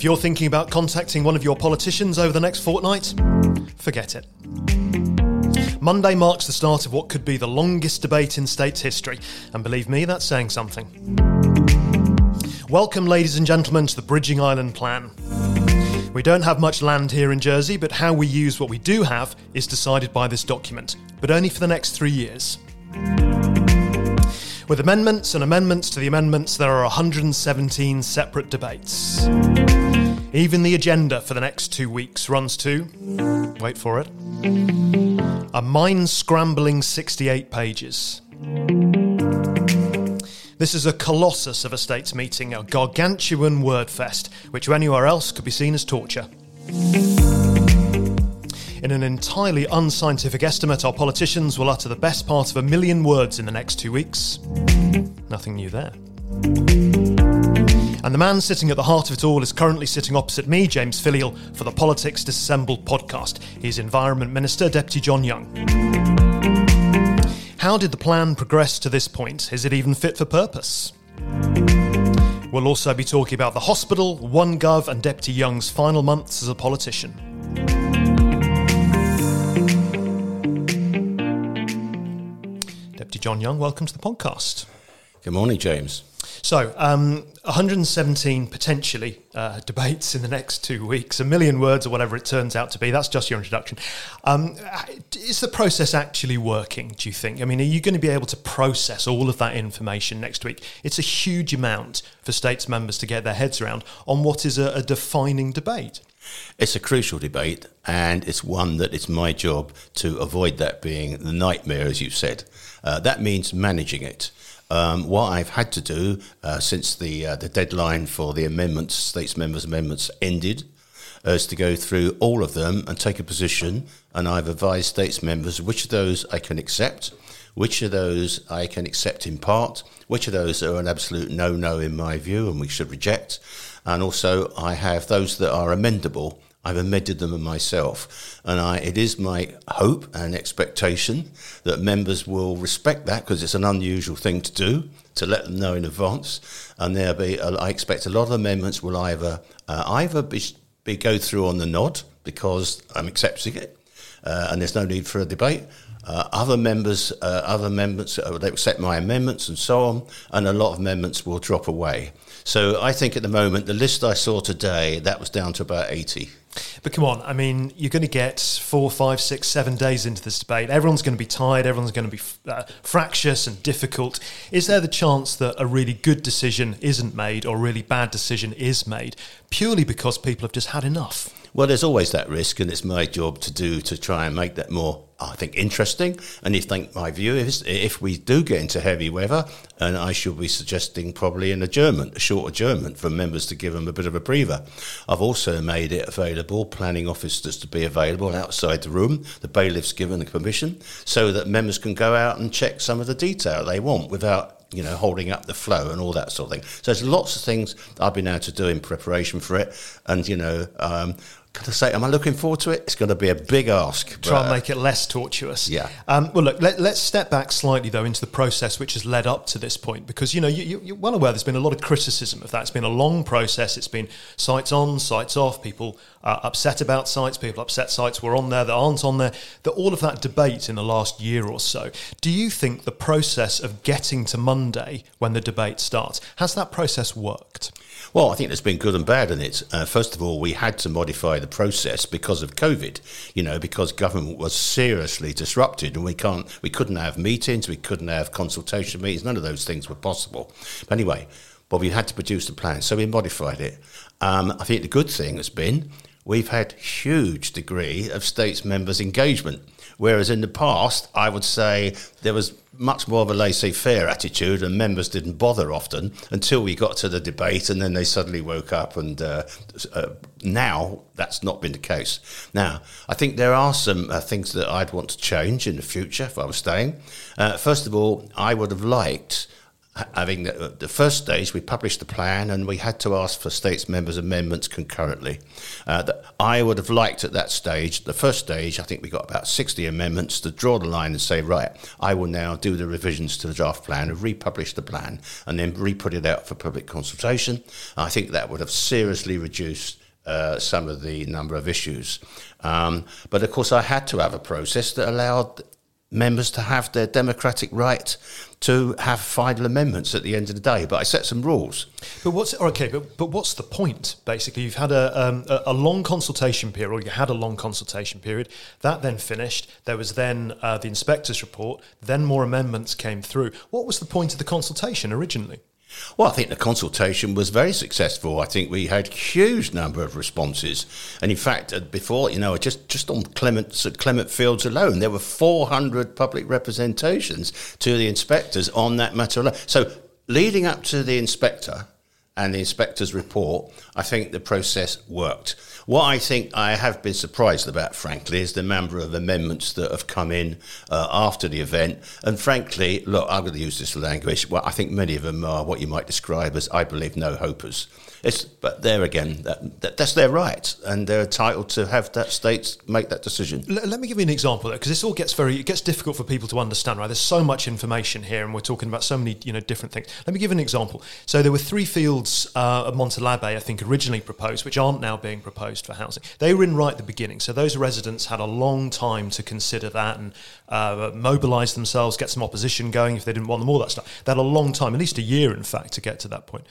If you're thinking about contacting one of your politicians over the next fortnight, forget it. Monday marks the start of what could be the longest debate in state's history, and believe me, that's saying something. Welcome, ladies and gentlemen, to the Bridging Island Plan. We don't have much land here in Jersey, but how we use what we do have is decided by this document, but only for the next three years. With amendments and amendments to the amendments, there are 117 separate debates. Even the agenda for the next two weeks runs to, wait for it, a mind scrambling 68 pages. This is a colossus of a states meeting, a gargantuan word fest, which anywhere else could be seen as torture. In an entirely unscientific estimate, our politicians will utter the best part of a million words in the next two weeks. Nothing new there. And the man sitting at the heart of it all is currently sitting opposite me, James Filleul, for the Politics Disassembled podcast. He's Environment Minister, Deputy John Young. How did the plan progress to this point? Is it even fit for purpose? We'll also be talking about the hospital, OneGov, and Deputy Young's final months as a politician. Deputy John Young, welcome to the podcast. Good morning, James. So, um, 117 potentially uh, debates in the next two weeks, a million words or whatever it turns out to be. That's just your introduction. Um, is the process actually working, do you think? I mean, are you going to be able to process all of that information next week? It's a huge amount for states members to get their heads around on what is a, a defining debate. It's a crucial debate, and it's one that it's my job to avoid that being the nightmare, as you said. Uh, that means managing it. Um, what I've had to do uh, since the uh, the deadline for the amendments, states members' amendments, ended, is to go through all of them and take a position. And I've advised states members which of those I can accept, which of those I can accept in part, which of those are an absolute no-no in my view, and we should reject. And also, I have those that are amendable I've amended them myself. And I, it is my hope and expectation that members will respect that because it's an unusual thing to do, to let them know in advance. And there be, I expect a lot of amendments will either, uh, either be, be, go through on the nod because I'm accepting it uh, and there's no need for a debate. Uh, other members, uh, other amendments, uh, they accept my amendments and so on, and a lot of amendments will drop away. So I think at the moment, the list I saw today, that was down to about 80. But come on, I mean, you're going to get four, five, six, seven days into this debate. Everyone's going to be tired. Everyone's going to be uh, fractious and difficult. Is there the chance that a really good decision isn't made or a really bad decision is made purely because people have just had enough? Well, there's always that risk, and it's my job to do to try and make that more, I think, interesting. And if think my view is, if we do get into heavy weather, and I should be suggesting probably an adjournment, a short adjournment for members to give them a bit of a breather. I've also made it available, planning officers to be available outside the room, the bailiffs given the permission, so that members can go out and check some of the detail they want without you know, holding up the flow and all that sort of thing. So there's lots of things I've been able to do in preparation for it. And, you know, um, can I say, am I looking forward to it? It's going to be a big ask. Try and make it less tortuous. Yeah. Um, well, look, let, us step back slightly, though, into the process which has led up to this point, because, you know, you, are well aware there's been a lot of criticism of that. It's been a long process. It's been sites on, sites off, people uh, upset about sites, people upset sites were on there that aren't on there. That all of that debate in the last year or so. Do you think the process of getting to Monday when the debate starts, has that process worked? Well, I think there's been good and bad in it. Uh, first of all, we had to modify the process because of COVID. You know, because government was seriously disrupted, and we can't, we couldn't have meetings, we couldn't have consultation meetings. None of those things were possible. But anyway, but we had to produce the plan, so we modified it. Um, I think the good thing has been we've had huge degree of states members engagement. Whereas in the past, I would say there was much more of a laissez-faire attitude, and members didn't bother often until we got to the debate, and then they suddenly woke up. And uh, uh, now that's not been the case. Now, I think there are some uh, things that I'd want to change in the future if I was staying. Uh, first of all, I would have liked having the, the, first stage, we published the plan and we had to ask for states members' amendments concurrently. Uh, I would have liked at that stage, the first stage, I think we got about 60 amendments to draw the line and say, right, I will now do the revisions to the draft plan and republish the plan and then re put it out for public consultation. I think that would have seriously reduced uh, some of the number of issues. Um, but of course, I had to have a process that allowed members to have their democratic right to have final amendments at the end of the day. But I set some rules. But what's okay? But but what's the point? Basically, you've had a um, a long consultation period, or you had a long consultation period. That then finished. There was then uh, the inspector's report. Then more amendments came through. What was the point of the consultation originally? Well, I think the consultation was very successful. I think we had huge number of responses, and in fact, uh, before you know, just just on Clement Clement Fields alone, there were 400 public representations to the inspectors on that matter alone. So, leading up to the inspector and the inspector's report, I think the process worked. What I think I have been surprised about, frankly, is the number of amendments that have come in uh, after the event. And frankly, look, I'm going to use this language. Well, I think many of them are what you might describe as, I believe, no hopers. It's, but there again, that, that, that's their right, and they're entitled to have that state make that decision. L- let me give you an example, because this all gets very it gets difficult for people to understand. Right, there's so much information here, and we're talking about so many you know different things. Let me give an example. So there were three fields uh, at Mont à l'Abbé, I think, originally proposed, which aren't now being proposed for housing. They were in right at the beginning, so those residents had a long time to consider that and uh, mobilise themselves, get some opposition going if they didn't want them, all that stuff. They had a long time, at least a year, in fact, to get to that point.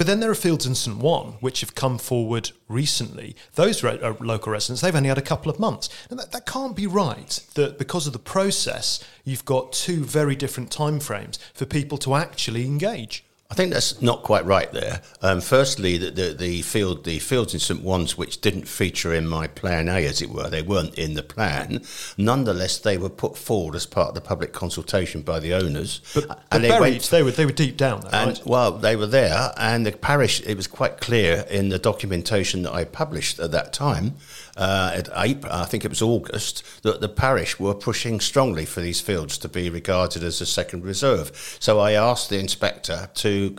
But then there are fields in St. Ouen which have come forward recently. Those re- uh, local residents, they've only had a couple of months. And that, that can't be right that because of the process, you've got two very different timeframes for people to actually engage. I think that's not quite right there. Um, firstly, the, the, the, field, the fields in St Ouen's, which didn't feature in my Plan A, as it were, they weren't in the plan. Nonetheless, they were put forward as part of the public consultation by the owners. But, but and they, buried, went, they were they were deep down, there, and, right? Well, they were there, and the parish. It was quite clear in the documentation that I published at that time uh, at April, I think it was August, that the parish were pushing strongly for these fields to be regarded as a second reserve. So I asked the inspector to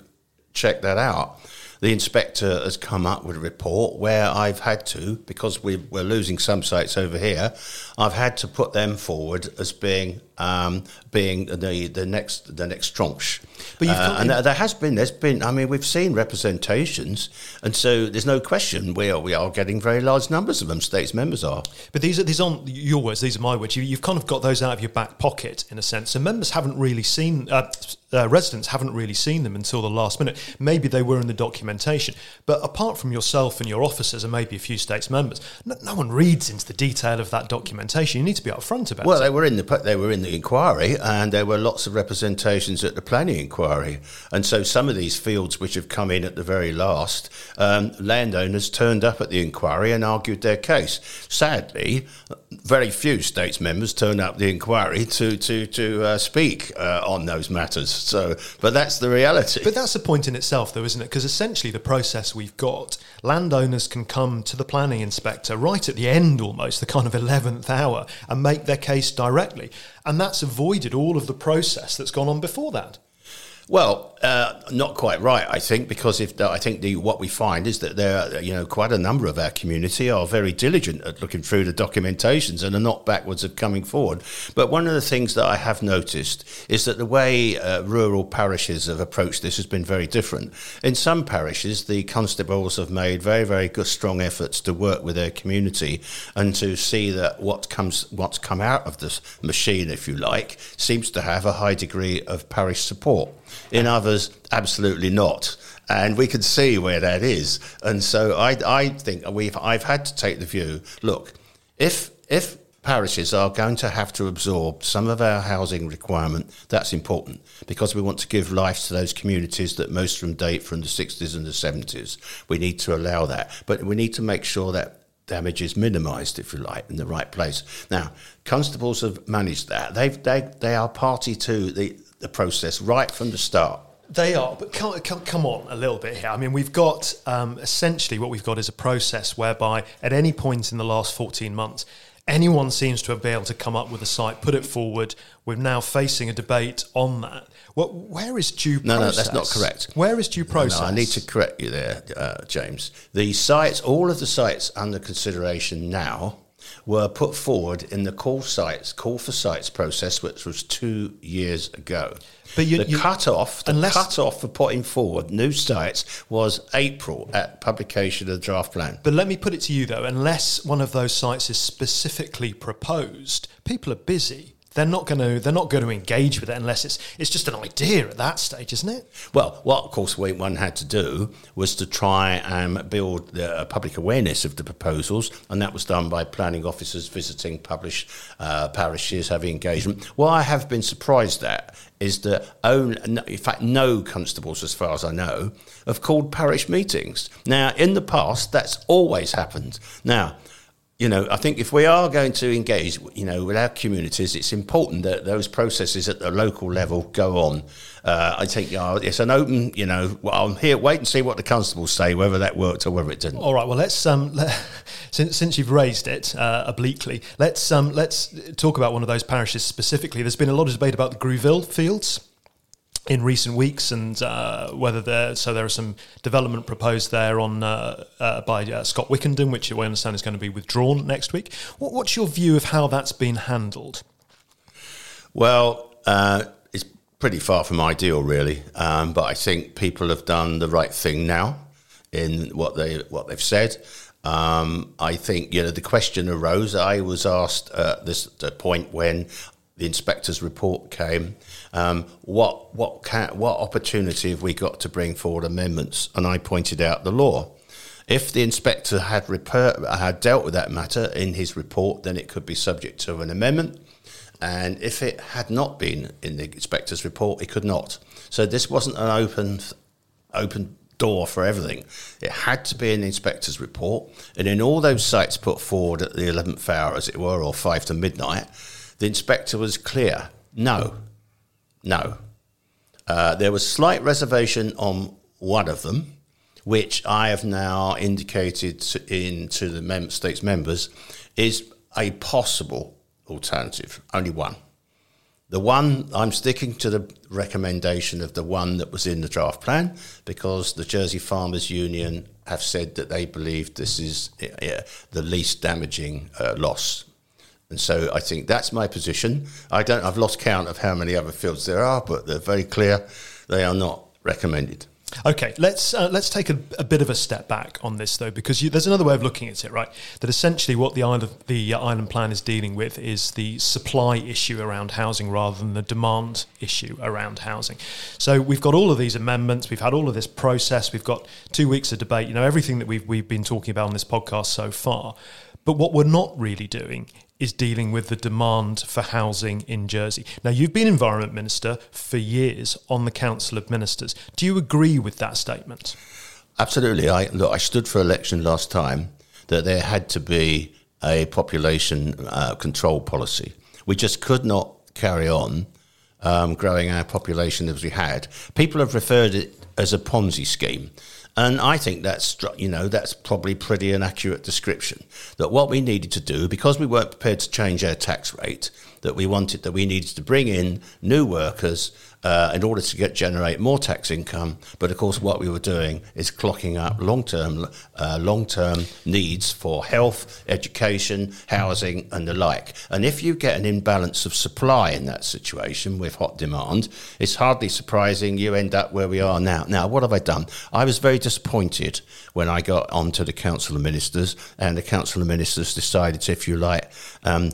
check that out. The inspector has come up with a report where I've had to, because we, we're losing some sites over here, I've had to put them forward as being um, being the the next the next tranche. But uh, and there has been there's been I mean we've seen representations, and so there's no question we are we are getting very large numbers of them. States members are. But these are these aren't your words; these are my words. You, have kind of got those out of your back pocket in a sense. And members haven't really seen uh, uh, residents haven't really seen them until the last minute. Maybe they were in the documentation, but apart from yourself and your officers and maybe a few states members, no, no one reads into the detail of that documentation. You need to be upfront about well, it. Well, they were in the they were in the inquiry, and there were lots of representations at the planning inquiry. And so some of these fields which have come in at the very last, um, landowners turned up at the inquiry and argued their case. Sadly, very few states members turned up the inquiry to to to uh, speak uh, on those matters. So, but that's the reality. But that's the point in itself, though, isn't it? Because essentially, the process we've got, landowners can come to the planning inspector right at the end, almost the kind of eleventh hour, and make their case directly, and that's avoided all of the process that's gone on before that. Well, uh, not quite right, I think, because if the, I think the, what we find is that there, are, you know, quite a number of our community are very diligent at looking through the documentations and are not backwards of coming forward. But one of the things that I have noticed is that the way uh, rural parishes have approached this has been very different. In some parishes, the constables have made very, very good, strong efforts to work with their community and to see that what comes, what's come out of this machine, if you like, seems to have a high degree of parish support. In others, absolutely not. And we can see where that is. And so I, I think we've, I've had to take the view look, if, if parishes are going to have to absorb some of our housing requirement, that's important because we want to give life to those communities that most from date from the 60s and the 70s. We need to allow that. But we need to make sure that damage is minimised, if you like, in the right place. Now, constables have managed that. They've, they, they are party to the, the process right from the start. They are, but come, come, come, on a little bit here. I mean, we've got um, essentially what we've got is a process whereby at any point in the last 14 months, anyone seems to have been able to come up with a site, put it forward. We're now facing a debate on that. Well, where is due No, no, process? that's not correct. Where is due process? No, I need to correct you there, uh, James. The sites, all of the sites under consideration now, were put forward in the call sites, call for sites process, which was two years ago. But you- the you- cut off, the unless- cut off for putting forward new sites was April at publication of the draft plan. But let me put it to you though, unless one of those sites is specifically proposed, people are busy. They're not going to. They're not going to engage with it unless it's. It's just an idea at that stage, isn't it? Well, what of course we, one had to do was to try and build the public awareness of the proposals, and that was done by planning officers visiting published uh, parishes, having engagement. What I have been surprised at is that, only, in fact, no constables, as far as I know, have called parish meetings. Now, in the past, that's always happened. Now, you know, I think if we are going to engage, you know, with our communities, it's important that those processes at the local level go on. Uh, I think you know, it's an open, you know, well, I'm here, wait and see what the constables say, whether that worked or whether it didn't. All right. Well, let's um, let, since since you've raised it uh, obliquely, let's um, let's talk about one of those parishes specifically. There's been a lot of debate about the Grouville fields in recent weeks, and uh, whether there so there are some development proposed there on uh, uh, by uh, Scott Wickenden, which I understand is going to be withdrawn next week. What, what's your view of how that's been handled? Well, uh, it's pretty far from ideal, really. Um, but I think people have done the right thing now in what they what they've said. Um, I think you know the question arose. I was asked at this point when the inspector's report came. Um, what what can, what opportunity have we got to bring forward amendments? And I pointed out the law. If the inspector had, had dealt with that matter in his report, then it could be subject to an amendment. And if it had not been in the inspector's report, it could not. So this wasn't an open, open door for everything. It had to be in the inspector's report. And in all those sites put forward at the 11th hour, as it were, or five to midnight, the inspector was clear no, no. Uh, there was slight reservation on one of them, which I have now indicated to, in to the mem- state's members is a possible alternative. Only one. The one I'm sticking to the recommendation of the one that was in the draft plan because the Jersey Farmers Union have said that they believe this is uh, the least damaging uh, loss. And so I think that's my position. I don't. I've lost count of how many other fields there are, but they're very clear. They are not recommended. Okay, let's uh, let's take a, a, bit of a step back on this though, because you, there's another way of looking at it, right? That essentially what the island the island plan is dealing with is the supply issue around housing rather than the demand issue around housing. So we've got all of these amendments, we've had all of this process, we've got two weeks of debate, you know, everything that we've we've been talking about on this podcast so far. But what we're not really doing is dealing with the demand for housing in Jersey. Now, you've been Environment Minister for years on the Council of Ministers. Do you agree with that statement? Absolutely. I look. I stood for election last time that there had to be a population uh, control policy. We just could not carry on um, growing our population as we had. People have referred it as a Ponzi scheme. And I think that's you know that's probably pretty an accurate description. That what we needed to do, because we weren't prepared to change our tax rate, that we wanted that we needed to bring in new workers uh, in order to get generate more tax income. But of course, what we were doing is clocking up long term uh, long term needs for health, education, housing, and the like. And if you get an imbalance of supply in that situation with hot demand, it's hardly surprising you end up where we are now. Now, what have I done? I was very disappointed when I got onto the Council of Ministers, and the Council of Ministers decided, if you like, um,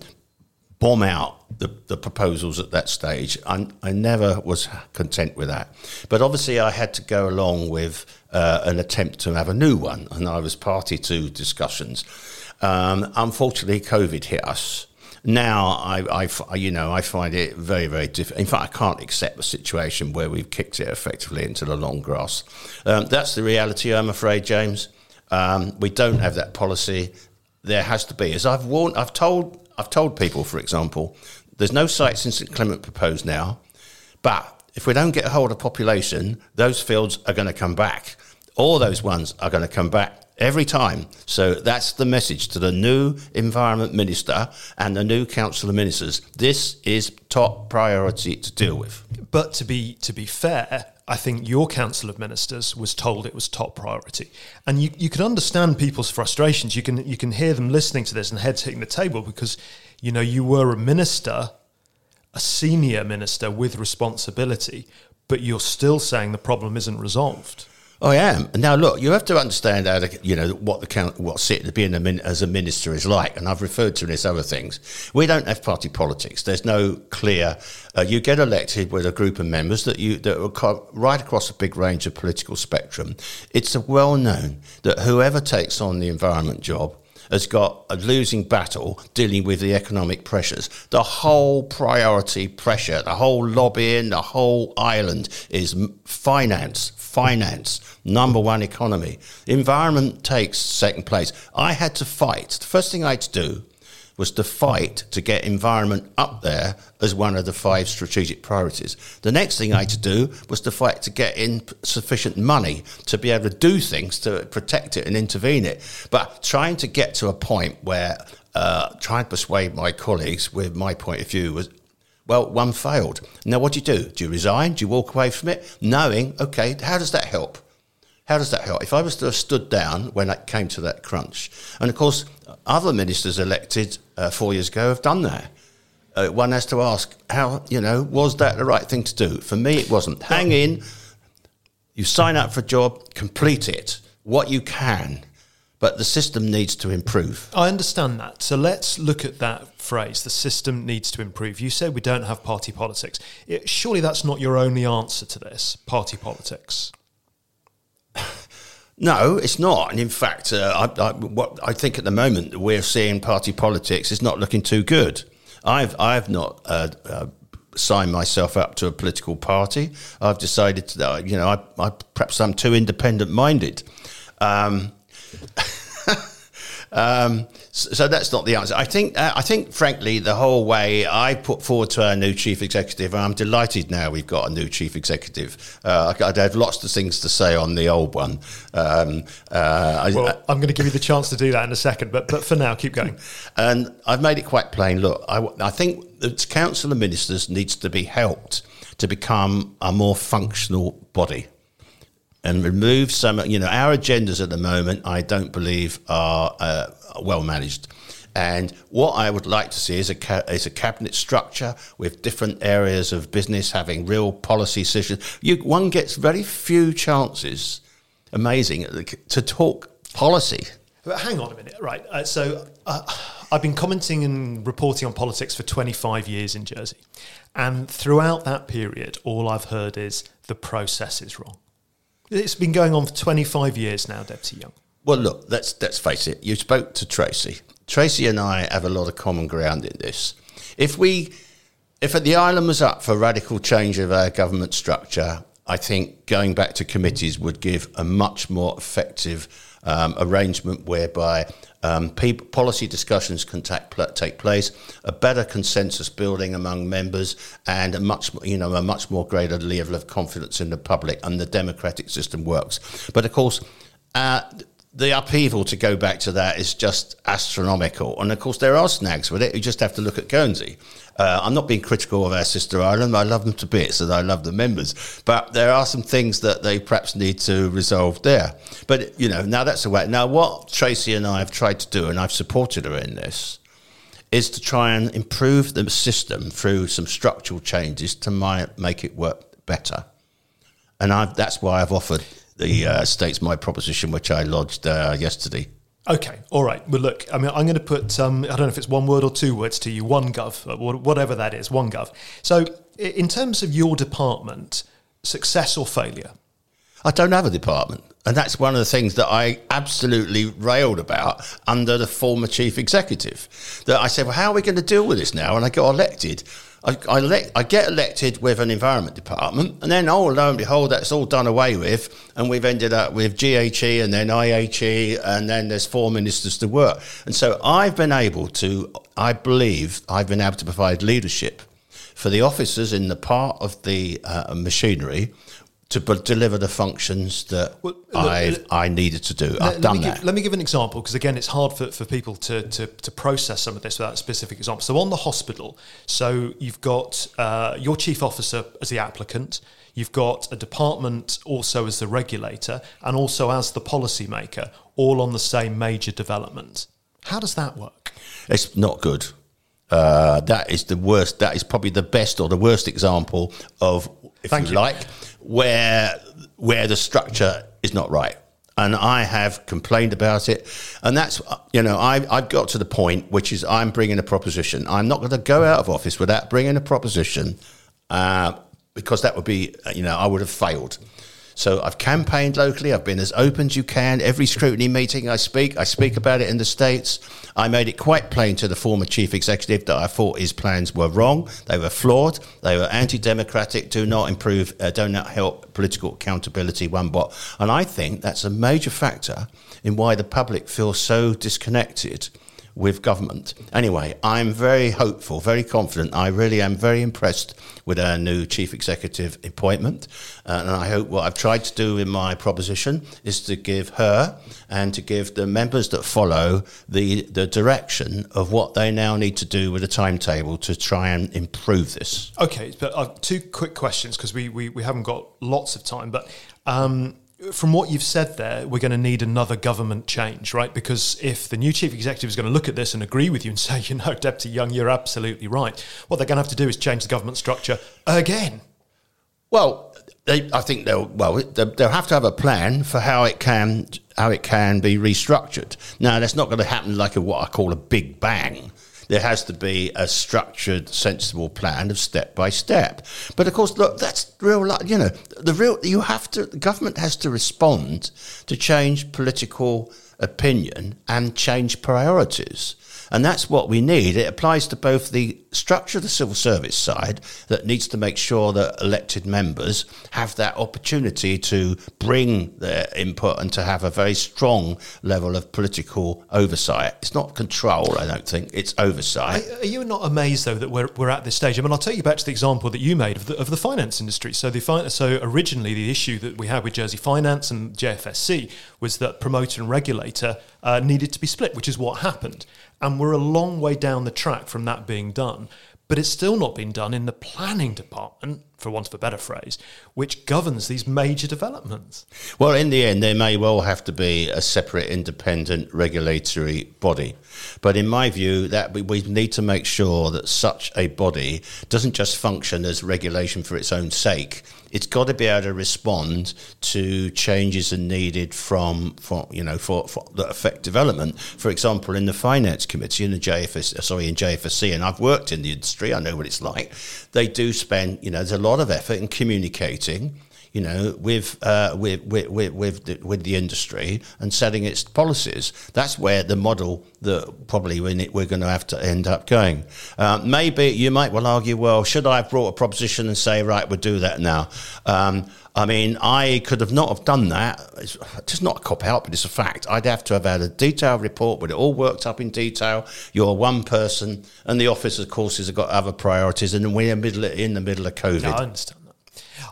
bomb out the, the proposals at that stage. I, I never was content with that. But obviously, I had to go along with uh, an attempt to have a new one, and I was party to discussions. Um, unfortunately, COVID hit us. Now, I, I, you know, I find it very, very difficult. In fact, I can't accept a situation where we've kicked it effectively into the long grass. Um, that's the reality, I'm afraid, James. Um, we don't have that policy. There has to be, as I've warned, I've told I've told people, for example, there's no sites in St Clement proposed now, but if we don't get a hold of population, those fields are going to come back. all those ones are going to come back every time. So that's the message to the new environment minister and the new council of ministers. This is top priority to deal with. But to be to be fair, I think your council of ministers was told it was top priority, and you you can understand people's frustrations. You can you can hear them listening to this and heads hitting the table because you know you were a minister, a senior minister with responsibility, but you're still saying the problem isn't resolved. I am. Now, look, you have to understand how to, you know what the what sitting being a min, as a minister is like, and I've referred to this other things. We don't have party politics. There's no clear. Uh, you get elected with a group of members that you that are right across a big range of political spectrum. It's well known that whoever takes on the environment job has got a losing battle dealing with the economic pressures. The whole priority pressure, the whole lobbying, the whole island is finance, finance, number one economy. Environment takes second place. I had to fight. The first thing I had to do was to fight to get environment up there as one of the five strategic priorities. The next thing I had to do was to fight to get in sufficient money to be able to do things to protect it and intervene it. But trying to get to a point where uh, trying to persuade my colleagues with my point of view was well, one failed. Now, what do you do? Do you resign? Do you walk away from it? Knowing, okay, how does that help? How does that help? If I was to have stood down when it came to that crunch, and of course, other ministers elected uh, four years ago have done that. Uh, one has to ask, how, you know, was that the right thing to do? For me, it wasn't. Hang in, you sign up for a job, complete it, what you can, but the system needs to improve. I understand that. So let's look at that phrase the system needs to improve. You said we don't have party politics. It, surely that's not your only answer to this party politics. No, it's not. And in fact, uh, I, I, what I think at the moment we're seeing party politics is not looking too good. I've I've not uh, uh, signed myself up to a political party. I've decided that you know I, I perhaps I'm too independent minded. Um, um, so that's not the answer. I think, uh, I think, frankly, the whole way I put forward to our new chief executive, I'm delighted now we've got a new chief executive. Uh, I'd have lots of things to say on the old one. Um, uh, well, I, am going to give you the chance to do that in a second, but but for now, keep going. And I've made it quite plain. Look, I, I think the Council of Ministers needs to be helped to become a more functional body and remove some. You know, our agendas at the moment, I don't believe are uh, well managed. And what I would like to see is a, ca- is a cabinet structure with different areas of business having real policy decisions. You, one gets very few chances, amazing, to talk policy. But hang on a minute, right? Uh, so uh, I've been commenting and reporting on politics for 25 years in Jersey. And throughout that period, all I've heard is the process is wrong. It's been going on for 25 years now, Deputy Young. Well, look, let's let's face it. You spoke to Tracy. Tracy and I have a lot of common ground in this. If we, if the island was up for radical change of our government structure, I think going back to committees would give a much more effective um, arrangement whereby um, policy discussions can take, take place, a better consensus building among members, and a much you know a much more greater level of confidence in the public and the democratic system works. But of course. Uh, the upheaval to go back to that is just astronomical. And of course, there are snags with it. You just have to look at Guernsey. Uh, I'm not being critical of our sister island. I love them to bits and I love the members. But there are some things that they perhaps need to resolve there. But, you know, now that's the way. Now, what Tracy and I have tried to do, and I've supported her in this, is to try and improve the system through some structural changes to my, make it work better. And I've, that's why I've offered the uh, states my proposition, which I lodged uh, yesterday. Okay, all right. Well, look, I mean, I'm going to put, um, I don't know if it's one word or two words to you, one gov, uh, whatever that is, one gov. So, in terms of your department, success or failure? I don't have a department. And that's one of the things that I absolutely railed about under the former chief executive. That I said, well, how are we going to deal with this now? And I got elected. I, I, I, get elected with an environment department, and then, oh, lo and behold, that's all done away with, and we've ended up with GHE and then IHE, and then there's four ministers to work. And so I've been able to, I believe, I've been able to provide leadership for the officers in the part of the uh, machinery to b- deliver the functions that Well, I I needed to do. I've let, done me that. Give, let me give an example because again, it's hard for, for people to, to, to process some of this without a specific example. So on the hospital, so you've got uh, your chief officer as the applicant, you've got a department also as the regulator, and also as the policymaker, all on the same major development. How does that work? It's not good. Uh, that is the worst. That is probably the best or the worst example of, if Thank you, you. like, where where the structure is not right. And I have complained about it, and that's you know I I've got to the point which is I'm bringing a proposition. I'm not going to go out of office without bringing a proposition, uh, because that would be you know I would have failed. So I've campaigned locally. I've been as open as you can. Every scrutiny meeting I speak, I speak about it in the States. I made it quite plain to the former chief executive that I thought his plans were wrong. They were flawed. They were anti-democratic. Do not improve. Uh, do not help political accountability one bit. And I think that's a major factor in why the public feels so disconnected with government. Anyway, I'm very hopeful, very confident. I really am very impressed with our new chief executive appointment. Uh, and I hope what I've tried to do in my proposition is to give her and to give the members that follow the, the direction of what they now need to do with a timetable to try and improve this. Okay, but uh, two quick questions because we, we, we haven't got lots of time. But um, from what you've said there, we're going to need another government change, right? Because if the new chief executive is going to look at this and agree with you and say, you know, Deputy Young, you're absolutely right, what they're going to have to do is change the government structure again. Well, they, I think they'll well they- they'll have to have a plan for how it can how it can be restructured. Now, that's not going to happen like a what I call a big bang. There has to be a structured, sensible plan of step by step. But of course, look, that's real. li- You know, the real you have to. The government has to respond to change political opinion and change priorities. And that's what we need. It applies to both the structure of the civil service side that needs to make sure that elected members have that opportunity to bring their input and to have a very strong level of political oversight. It's not control, I don't think, it's oversight. Are you not amazed though that we're, we're at this stage? I mean, I'll take you back to the example that you made of the, of the finance industry. So the fin- so originally the issue that we had with Jersey Finance and JFSC was that promoter and regulator uh, needed to be split, which is what happened. And we're a long way down the track from that being done. But it's still not been done in the planning department, for want of a better phrase, which governs these major developments. Well, in the end, there may well have to be a separate, independent regulatory body. But in my view, that we, need to make sure that such a body doesn't just function as regulation for its own sake. It's got to be able to respond to changes are needed from, from you know, for, for that affect development. For example, in the finance committee in the JFS, sorry, in JFSC, and I've worked in the industry, I know what it's like. They do spend, you know, there's a lot of effort in communicating you know, with uh, with with with with the, with the industry and setting its policies. That's where the model that probably we're going to have to end up going. Uh, maybe you might well argue, well, should I have brought a proposition and say, right, we'll do that now? Um, I mean, I could have not have done that. It's just not a cop out, but it's a fact. I'd have to have had a detailed report with it all worked up in detail. You're one person, and the office, of course, has got other priorities, and we're in the middle in the middle of COVID. No, I understand.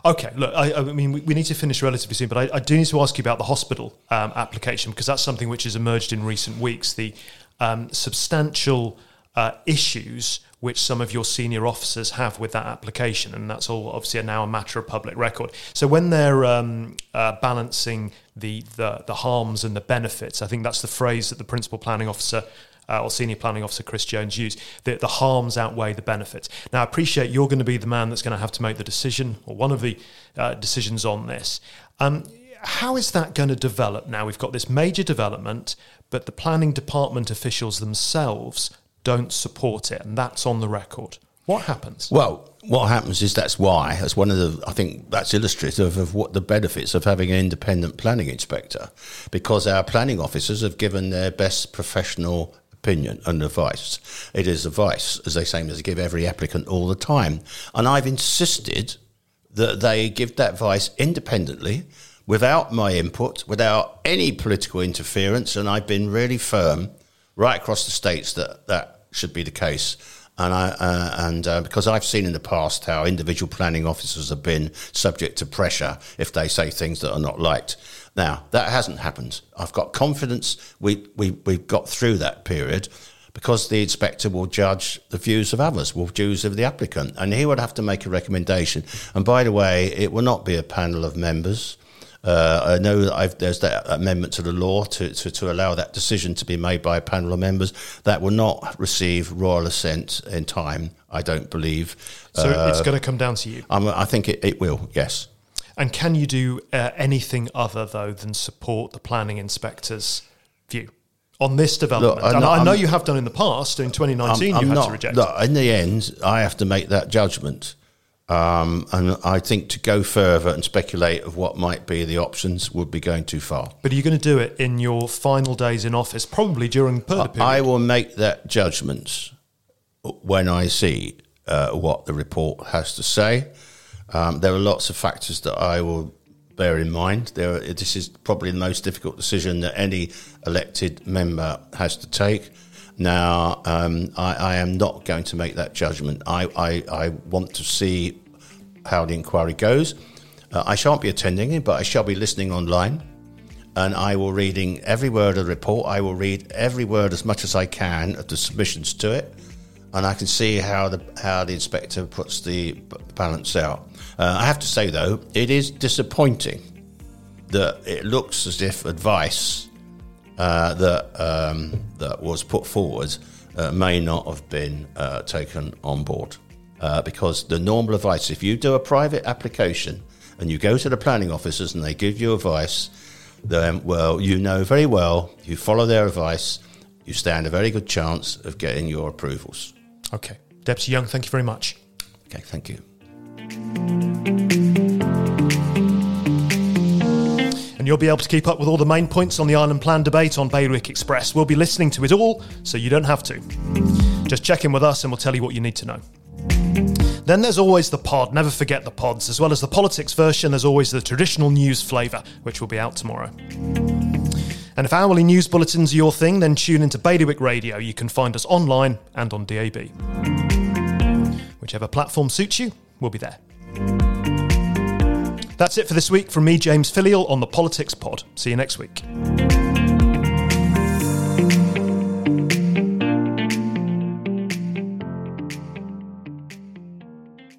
Okay, look, I, I mean, we, we need to finish relatively soon, but I, I do need to ask you about the hospital um, application because that's something which has emerged in recent weeks. The um, substantial uh, issues which some of your senior officers have with that application, and that's all obviously now a matter of public record. So when they're um, uh, balancing the, the the harms and the benefits, I think that's the phrase that the principal planning officer uh, or senior planning officer Chris Jones used, that the harms outweigh the benefits. Now, I appreciate you're going to be the man that's going to have to make the decision or one of the uh, decisions on this. Um, how is that going to develop now? We've got this major development, but the planning department officials themselves don't support it, and that's on the record. What happens? Well, what happens is that's why. That's one of the. I think that's illustrative of what the benefits of having an independent planning inspector, because our planning officers have given their best professional opinion and advice. It is advice, as they say, as they give every applicant all the time. And I've insisted that they give that advice independently, without my input, without any political interference. And I've been really firm right across the states that that should be the case. And I uh, and uh, because I've seen in the past how individual planning officers have been subject to pressure if they say things that are not liked. Now that hasn't happened. I've got confidence. We we we've got through that period because the inspector will judge the views of others, will views of the applicant, and he would have to make a recommendation. And by the way, it will not be a panel of members. Uh, I know that I've, there's that amendment to the law to, to, to, allow that decision to be made by a panel of members. That will not receive royal assent in time, I don't believe. So uh, it's going to come down to you? I think it, it, will, yes. And can you do uh, anything other, though, than support the planning inspector's view? On this development, look, and not, I know I'm, you have done in the past. In 2019, I'm, I'm you had not, to reject. Look, in the end, I have to make that judgment. Um, and I think to go further and speculate of what might be the options would be going too far. But are you going to do it in your final days in office, probably during the period? I will make that judgment when I see uh, what the report has to say. Um, there are lots of factors that I will bear in mind. There, this is probably the most difficult decision that any elected member has to take. Now, um, I, I, am not going to make that judgment. I, I, I want to see how the inquiry goes. Uh, I shan't be attending it, but I shall be listening online. And I will reading every word of the report. I will read every word as much as I can of the submissions to it, and I can see how the how the inspector puts the balance out. Uh, I have to say though, it is disappointing that it looks as if advice uh, that um, that was put forward uh, may not have been uh, taken on board. Uh, because the normal advice, if you do a private application and you go to the planning officers and they give you advice, then, well, you know very well, you follow their advice, you stand a very good chance of getting your approvals. Okay. Deputy Young, thank you very much. Okay, thank you. And you'll be able to keep up with all the main points on the Island Plan debate on Bailiwick Express. We'll be listening to it all, so you don't have to. Just check in with us and we'll tell you what you need to know. Then there's always the pod, never forget the pods. As well as the politics version, there's always the traditional news flavour, which will be out tomorrow. And if hourly news bulletins are your thing, then tune into Bailiwick Radio. You can find us online and on DAB. Whichever platform suits you, we'll be there. That's it for this week from me, James Filleul, on the Politics Pod. See you next week.